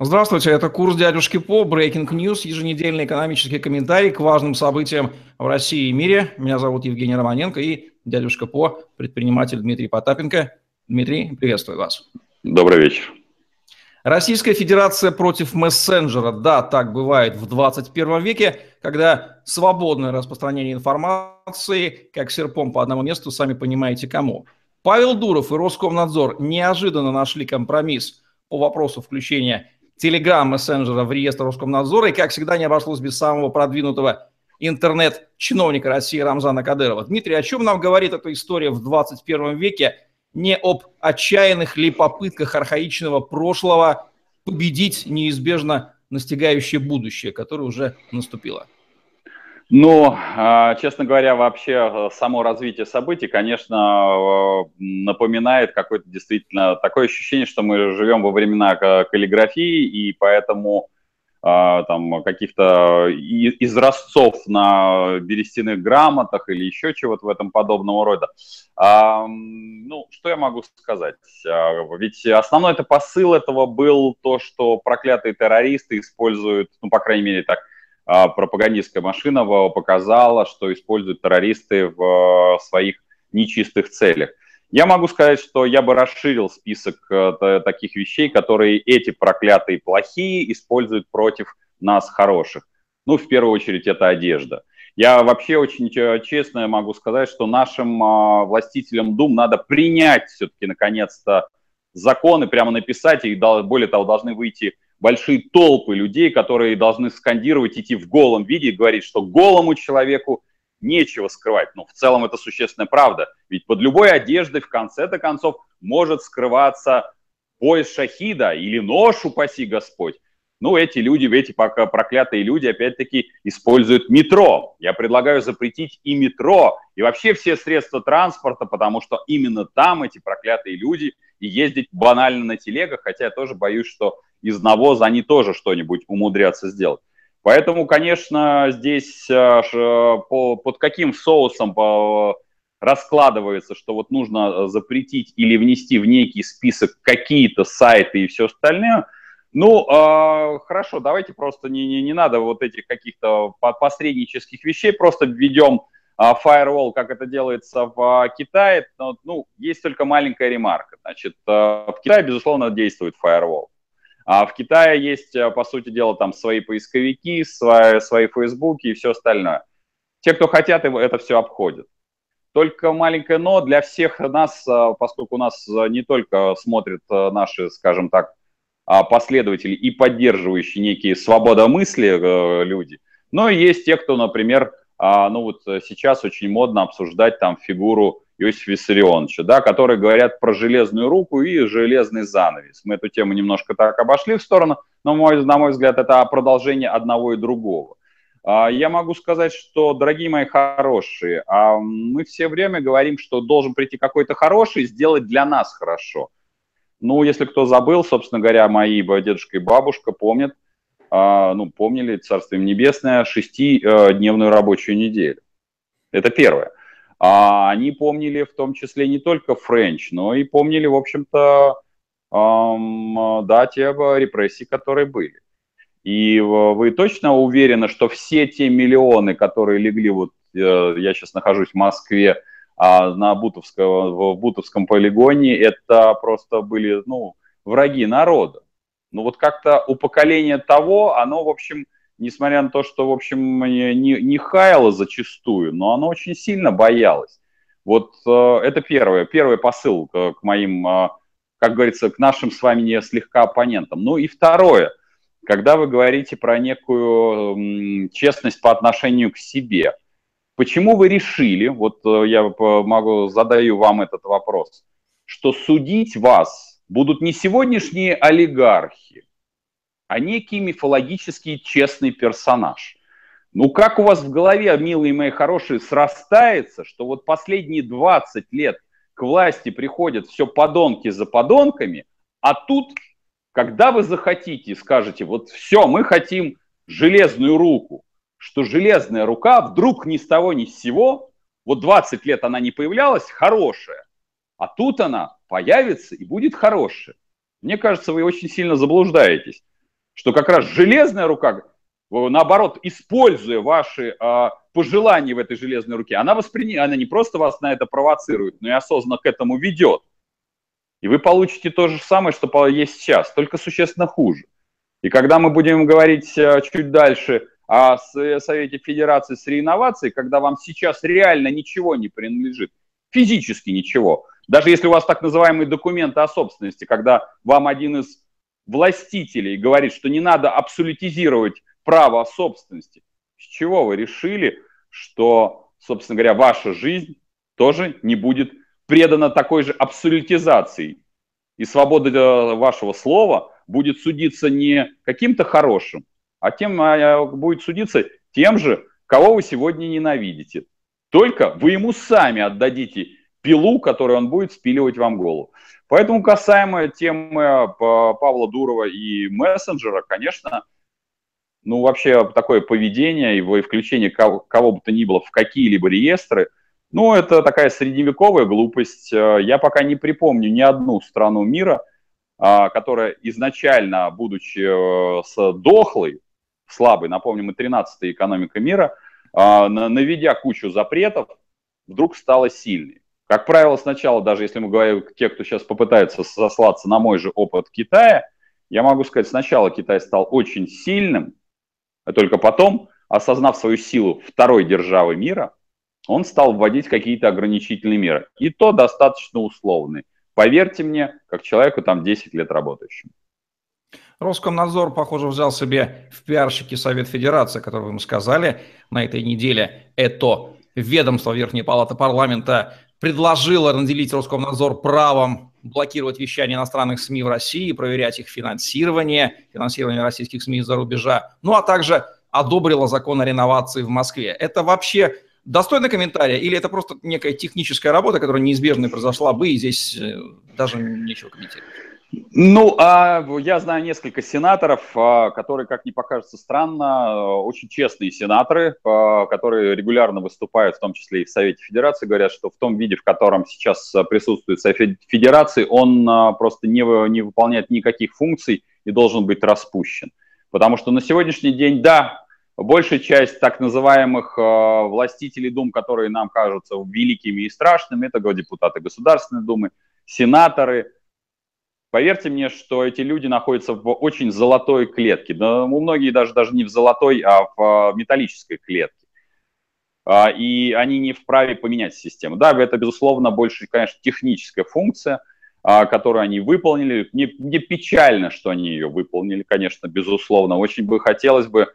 Здравствуйте, это курс дядюшки По, Breaking News, еженедельный экономический комментарий к важным событиям в России и мире. Меня зовут Евгений Романенко и дядюшка По, предприниматель Дмитрий Потапенко. Дмитрий, приветствую вас. Добрый вечер. Российская Федерация против мессенджера. Да, так бывает в 21 веке, когда свободное распространение информации, как серпом по одному месту, сами понимаете кому. Павел Дуров и Роскомнадзор неожиданно нашли компромисс по вопросу включения телеграм-мессенджера в реестр Роскомнадзора, и, как всегда, не обошлось без самого продвинутого интернет-чиновника России Рамзана Кадырова. Дмитрий, о чем нам говорит эта история в 21 веке? Не об отчаянных ли попытках архаичного прошлого победить неизбежно настигающее будущее, которое уже наступило? Ну, честно говоря, вообще э, само развитие событий, конечно, э, напоминает какое-то действительно такое ощущение, что мы живем во времена каллиграфии, и поэтому а, там каких-то изразцов на берестяных грамотах или еще чего-то в этом подобного рода. А, ну, что я могу сказать? Ведь основной это посыл этого был то, что проклятые террористы используют, ну, по крайней мере, так пропагандистская машина показала, что используют террористы в своих нечистых целях. Я могу сказать, что я бы расширил список э, таких вещей, которые эти проклятые плохие используют против нас хороших. Ну, в первую очередь, это одежда. Я вообще очень честно могу сказать, что нашим а, властителям Дум надо принять все-таки, наконец-то, законы, прямо написать, и более того, должны выйти большие толпы людей, которые должны скандировать, идти в голом виде и говорить, что голому человеку нечего скрывать. Но в целом это существенная правда. Ведь под любой одеждой в конце-то концов может скрываться пояс шахида или нож, упаси Господь. Ну, эти люди, эти пока проклятые люди, опять-таки, используют метро. Я предлагаю запретить и метро, и вообще все средства транспорта, потому что именно там эти проклятые люди и ездить банально на телегах, хотя я тоже боюсь, что из навоза они тоже что-нибудь умудрятся сделать. Поэтому, конечно, здесь э, по, под каким соусом по, раскладывается, что вот нужно запретить или внести в некий список какие-то сайты и все остальное. Ну, э, хорошо, давайте просто не, не, не надо вот этих каких-то посреднических вещей, просто введем э, firewall, как это делается в Китае. Ну, есть только маленькая ремарка. Значит, э, в Китае, безусловно, действует firewall. А в Китае есть, э, по сути дела, там свои поисковики, свои, свои фейсбуки и все остальное. Те, кто хотят, это все обходят. Только маленькое но для всех нас, э, поскольку у нас э, не только смотрят наши, скажем так, а, последователи и поддерживающие некие свободомысли люди, но есть те, кто, например, а, ну вот сейчас очень модно обсуждать там фигуру Иосифа Виссарионовича, да, которые говорят про железную руку и железный занавес. Мы эту тему немножко так обошли в сторону, но, мой, на мой взгляд, это продолжение одного и другого. А, я могу сказать, что, дорогие мои хорошие, а, мы все время говорим, что должен прийти какой-то хороший, сделать для нас хорошо. Ну, если кто забыл, собственно говоря, мои дедушка и бабушка помнят, а, ну, помнили, Царство Небесное, шестидневную рабочую неделю. Это первое. А они помнили в том числе не только Френч, но и помнили, в общем-то, эм, да, те репрессии, которые были. И вы точно уверены, что все те миллионы, которые легли, вот э, я сейчас нахожусь в Москве, а на Бутовском, в Бутовском полигоне, это просто были, ну, враги народа. Ну вот как-то у поколения того, оно, в общем, несмотря на то, что, в общем, не, не хаяло зачастую, но оно очень сильно боялось. Вот э, это первое, первый посыл к, к моим, э, как говорится, к нашим с вами не слегка оппонентам. Ну и второе, когда вы говорите про некую э, честность по отношению к себе, почему вы решили, вот э, я могу задаю вам этот вопрос, что судить вас будут не сегодняшние олигархи, а некий мифологический честный персонаж. Ну как у вас в голове, милые мои хорошие, срастается, что вот последние 20 лет к власти приходят все подонки за подонками, а тут, когда вы захотите, скажете, вот все, мы хотим железную руку, что железная рука вдруг ни с того ни с сего, вот 20 лет она не появлялась, хорошая, а тут она появится и будет хорошая. Мне кажется, вы очень сильно заблуждаетесь. Что как раз железная рука, наоборот, используя ваши э, пожелания в этой железной руке, она, воспри... она не просто вас на это провоцирует, но и осознанно к этому ведет. И вы получите то же самое, что есть сейчас, только существенно хуже. И когда мы будем говорить э, чуть дальше о Совете Федерации с реинновацией, когда вам сейчас реально ничего не принадлежит, физически ничего, даже если у вас так называемые документы о собственности, когда вам один из властителей говорит, что не надо абсолютизировать право собственности, с чего вы решили, что, собственно говоря, ваша жизнь тоже не будет предана такой же абсолютизации? И свобода э, вашего слова будет судиться не каким-то хорошим, а тем а, будет судиться тем же, кого вы сегодня ненавидите. Только вы ему сами отдадите пилу, которую он будет спиливать вам голову. Поэтому касаемо темы э, Павла Дурова и мессенджера, конечно, ну вообще такое поведение его и включение кого, кого бы то ни было в какие-либо реестры, ну это такая средневековая глупость. Э, я пока не припомню ни одну страну мира, а, которая изначально, будучи э, с дохлой, слабой, напомню, мы 13-я экономика мира, а, наведя кучу запретов, вдруг стала сильной. Как правило, сначала, даже если мы говорим, те, кто сейчас попытается сослаться на мой же опыт Китая, я могу сказать, сначала Китай стал очень сильным, а только потом, осознав свою силу второй державы мира, он стал вводить какие-то ограничительные меры. И то достаточно условные. Поверьте мне, как человеку там 10 лет работающему. Роскомнадзор, похоже, взял себе в пиарщики Совет Федерации, который вы ему сказали на этой неделе. Это ведомство Верхней Палаты Парламента предложила наделить Роскомнадзор правом блокировать вещание иностранных СМИ в России, проверять их финансирование, финансирование российских СМИ из-за рубежа, ну а также одобрила закон о реновации в Москве. Это вообще достойно комментария или это просто некая техническая работа, которая неизбежно произошла бы, и здесь э, даже нечего комментировать? Ну, а я знаю несколько сенаторов, а, которые, как ни покажется странно, очень честные сенаторы, а, которые регулярно выступают, в том числе и в Совете Федерации, говорят, что в том виде, в котором сейчас присутствует Совет Федерации, он просто не, не выполняет никаких функций и должен быть распущен. Потому что на сегодняшний день, да, большая часть так называемых властителей дум, которые нам кажутся великими и страшными, это депутаты Государственной Думы, сенаторы – Поверьте мне, что эти люди находятся в очень золотой клетке. Да, у многие даже, даже не в золотой, а в а, металлической клетке. А, и они не вправе поменять систему. Да, это, безусловно, больше, конечно, техническая функция, а, которую они выполнили. Не, не печально, что они ее выполнили, конечно, безусловно. Очень бы хотелось бы,